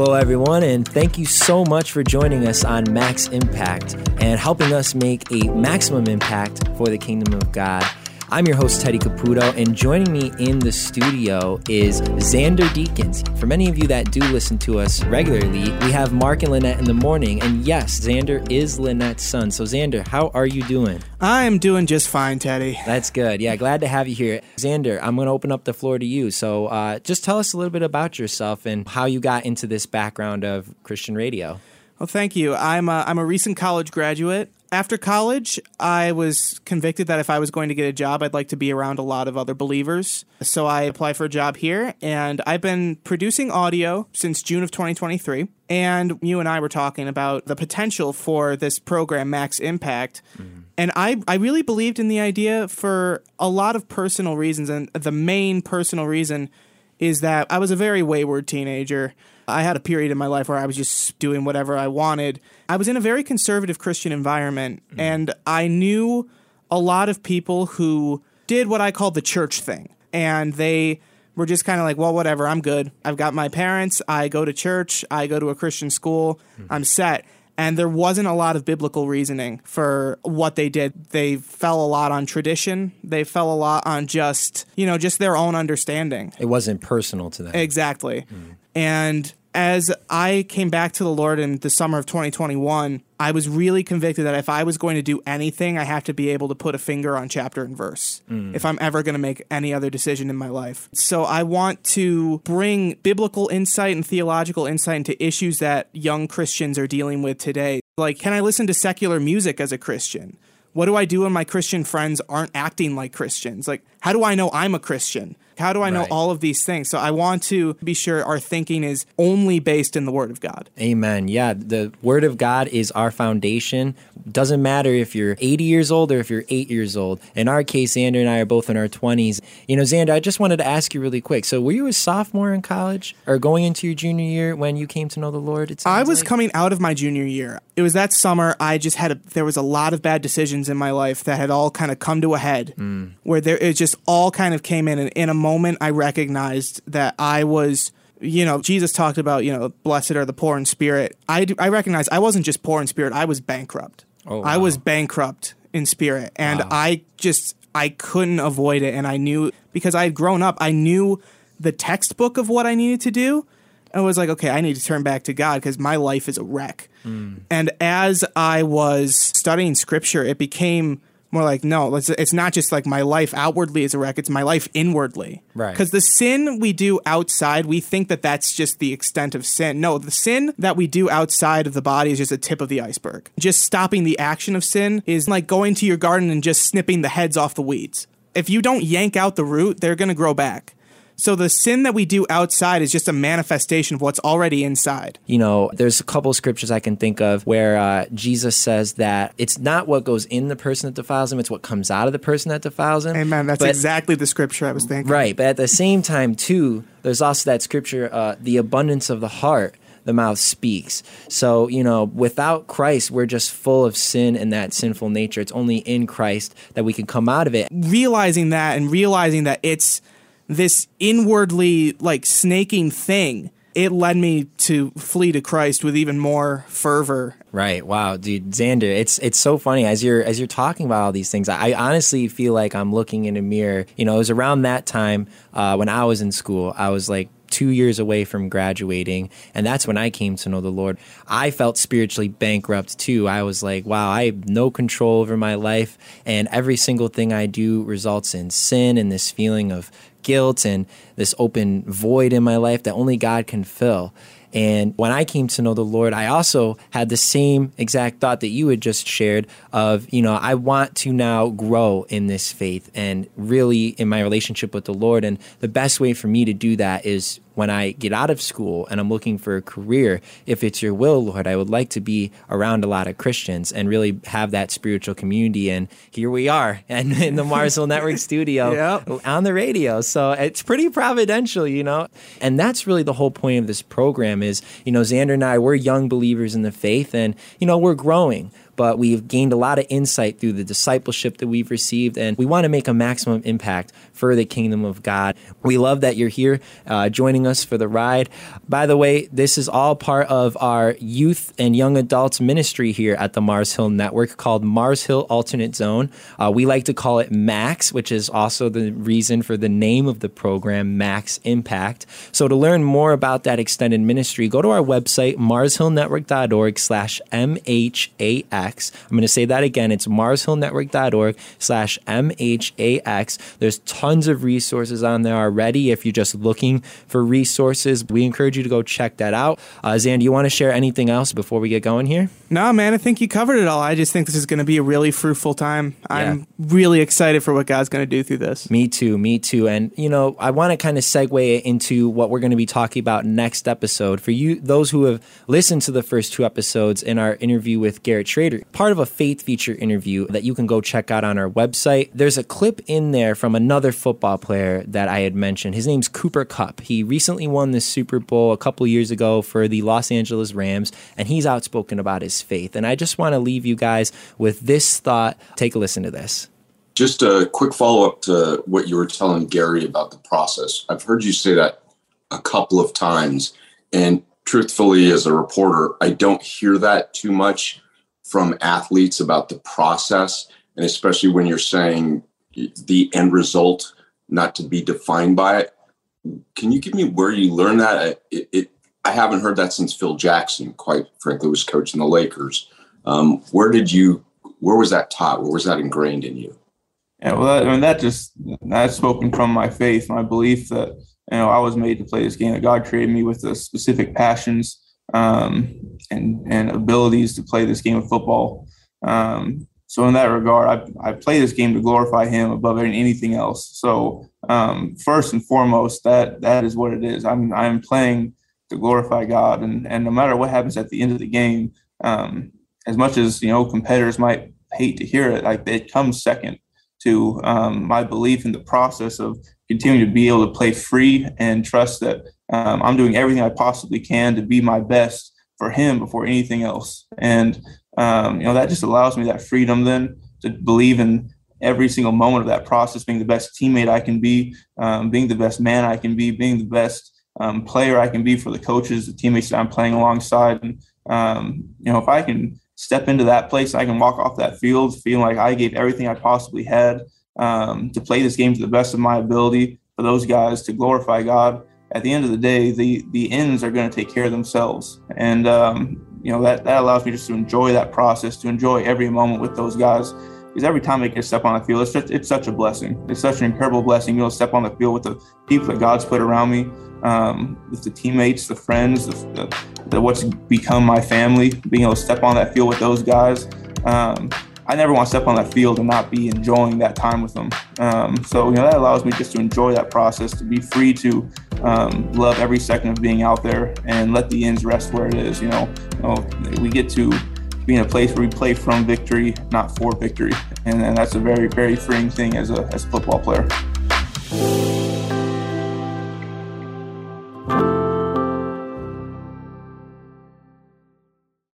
Hello, everyone, and thank you so much for joining us on Max Impact and helping us make a maximum impact for the kingdom of God. I'm your host, Teddy Caputo, and joining me in the studio is Xander Deacons. For many of you that do listen to us regularly, we have Mark and Lynette in the morning. And yes, Xander is Lynette's son. So, Xander, how are you doing? I'm doing just fine, Teddy. That's good. Yeah, glad to have you here. Xander, I'm going to open up the floor to you. So, uh, just tell us a little bit about yourself and how you got into this background of Christian radio. Well, thank you. I'm a, I'm a recent college graduate after college, I was convicted that if I was going to get a job, I'd like to be around a lot of other believers. So I applied for a job here, and I've been producing audio since June of 2023. And you and I were talking about the potential for this program, Max Impact. Mm-hmm. And I, I really believed in the idea for a lot of personal reasons. And the main personal reason is that I was a very wayward teenager. I had a period in my life where I was just doing whatever I wanted. I was in a very conservative Christian environment, mm. and I knew a lot of people who did what I call the church thing. And they were just kind of like, well, whatever, I'm good. I've got my parents. I go to church. I go to a Christian school. Mm. I'm set. And there wasn't a lot of biblical reasoning for what they did. They fell a lot on tradition. They fell a lot on just, you know, just their own understanding. It wasn't personal to them. Exactly. Mm. And as I came back to the Lord in the summer of 2021, I was really convicted that if I was going to do anything, I have to be able to put a finger on chapter and verse mm. if I'm ever going to make any other decision in my life. So I want to bring biblical insight and theological insight into issues that young Christians are dealing with today. Like, can I listen to secular music as a Christian? What do I do when my Christian friends aren't acting like Christians? Like, how do I know I'm a Christian? How do I know right. all of these things? So I want to be sure our thinking is only based in the Word of God. Amen. Yeah, the Word of God is our foundation. Doesn't matter if you're 80 years old or if you're eight years old. In our case, Xander and I are both in our 20s. You know, Xander, I just wanted to ask you really quick. So, were you a sophomore in college or going into your junior year when you came to know the Lord? I was like? coming out of my junior year. It was that summer. I just had a, there was a lot of bad decisions in my life that had all kind of come to a head, mm. where there it just all kind of came in, and in a moment, I recognized that I was you know, Jesus talked about, you know, blessed are the poor in spirit. I, I recognized I wasn't just poor in spirit, I was bankrupt. Oh, wow. I was bankrupt in spirit. And wow. I just, I couldn't avoid it. And I knew, because I had grown up, I knew the textbook of what I needed to do. I was like, okay, I need to turn back to God because my life is a wreck. Mm. And as I was studying scripture, it became more like no it's, it's not just like my life outwardly is a wreck it's my life inwardly. Right. Because the sin we do outside we think that that's just the extent of sin. No the sin that we do outside of the body is just a tip of the iceberg. Just stopping the action of sin is like going to your garden and just snipping the heads off the weeds. If you don't yank out the root they're going to grow back so the sin that we do outside is just a manifestation of what's already inside. You know, there's a couple scriptures I can think of where uh, Jesus says that it's not what goes in the person that defiles him, it's what comes out of the person that defiles him. Amen. That's but, exactly the scripture I was thinking. Right. But at the same time, too, there's also that scripture, uh, the abundance of the heart the mouth speaks. So, you know, without Christ, we're just full of sin and that sinful nature. It's only in Christ that we can come out of it. Realizing that and realizing that it's this inwardly like snaking thing it led me to flee to Christ with even more fervor. Right. Wow, dude, Xander, it's it's so funny as you're as you're talking about all these things. I, honestly feel like I'm looking in a mirror. You know, it was around that time uh, when I was in school. I was like two years away from graduating. And that's when I came to know the Lord. I felt spiritually bankrupt too. I was like, wow, I have no control over my life. And every single thing I do results in sin and this feeling of guilt and this open void in my life that only God can fill. And when I came to know the Lord, I also had the same exact thought that you had just shared of, you know, I want to now grow in this faith and really in my relationship with the Lord. And the best way for me to do that is when I get out of school and I'm looking for a career, if it's your will, Lord, I would like to be around a lot of Christians and really have that spiritual community. And here we are and in the Mars Hill Network studio yep. on the radio. So it's pretty providential, you know? And that's really the whole point of this program is, you know, Xander and I, we're young believers in the faith and, you know, we're growing but we've gained a lot of insight through the discipleship that we've received, and we want to make a maximum impact for the kingdom of God. We love that you're here uh, joining us for the ride. By the way, this is all part of our youth and young adults ministry here at the Mars Hill Network called Mars Hill Alternate Zone. Uh, we like to call it MAX, which is also the reason for the name of the program, Max Impact. So to learn more about that extended ministry, go to our website, marshillnetwork.org slash MHAX. I'm going to say that again. It's marshillnetwork.org slash MHAX. There's tons of resources on there already. If you're just looking for resources, we encourage you to go check that out. Uh, Zan, do you want to share anything else before we get going here? No, man, I think you covered it all. I just think this is going to be a really fruitful time. I'm really excited for what God's going to do through this. Me too, me too. And, you know, I want to kind of segue into what we're going to be talking about next episode. For you, those who have listened to the first two episodes in our interview with Garrett Schrader, part of a faith feature interview that you can go check out on our website. There's a clip in there from another football player that I had mentioned. His name's Cooper Kupp. He recently won the Super Bowl a couple years ago for the Los Angeles Rams, and he's outspoken about his faith. And I just want to leave you guys with this thought. Take a listen to this. Just a quick follow up to what you were telling Gary about the process. I've heard you say that a couple of times. And truthfully, as a reporter, I don't hear that too much from athletes about the process. And especially when you're saying the end result not to be defined by it. Can you give me where you learned that? It, it I haven't heard that since Phil Jackson, quite frankly, was coaching the Lakers. Um, where did you, where was that taught? Where was that ingrained in you? Yeah, well, I mean, that just, that's spoken from my faith, my belief that, you know, I was made to play this game, that God created me with the specific passions um, and, and abilities to play this game of football. Um, so in that regard, I, I play this game to glorify Him above anything else. So um, first and foremost, that that is what it is. I'm I'm playing to glorify God, and and no matter what happens at the end of the game, um, as much as you know competitors might hate to hear it, like it comes second to um, my belief in the process of continuing to be able to play free and trust that um, I'm doing everything I possibly can to be my best for Him before anything else. And um, you know that just allows me that freedom then to believe in every single moment of that process being the best teammate i can be um, being the best man i can be being the best um, player i can be for the coaches the teammates that i'm playing alongside and um, you know if i can step into that place i can walk off that field feeling like i gave everything i possibly had um, to play this game to the best of my ability for those guys to glorify god at the end of the day the the ends are going to take care of themselves and um, you know that that allows me just to enjoy that process, to enjoy every moment with those guys. Because every time I get step on the field, it's just it's such a blessing. It's such an incredible blessing. You know, step on the field with the people that God's put around me, um, with the teammates, the friends, the, the, the, what's become my family. Being able to step on that field with those guys. Um, I never want to step on that field and not be enjoying that time with them. Um, so you know that allows me just to enjoy that process, to be free to um, love every second of being out there and let the ends rest where it is. You know, you know we get to be in a place where we play from victory, not for victory, and, and that's a very very freeing thing as a as a football player.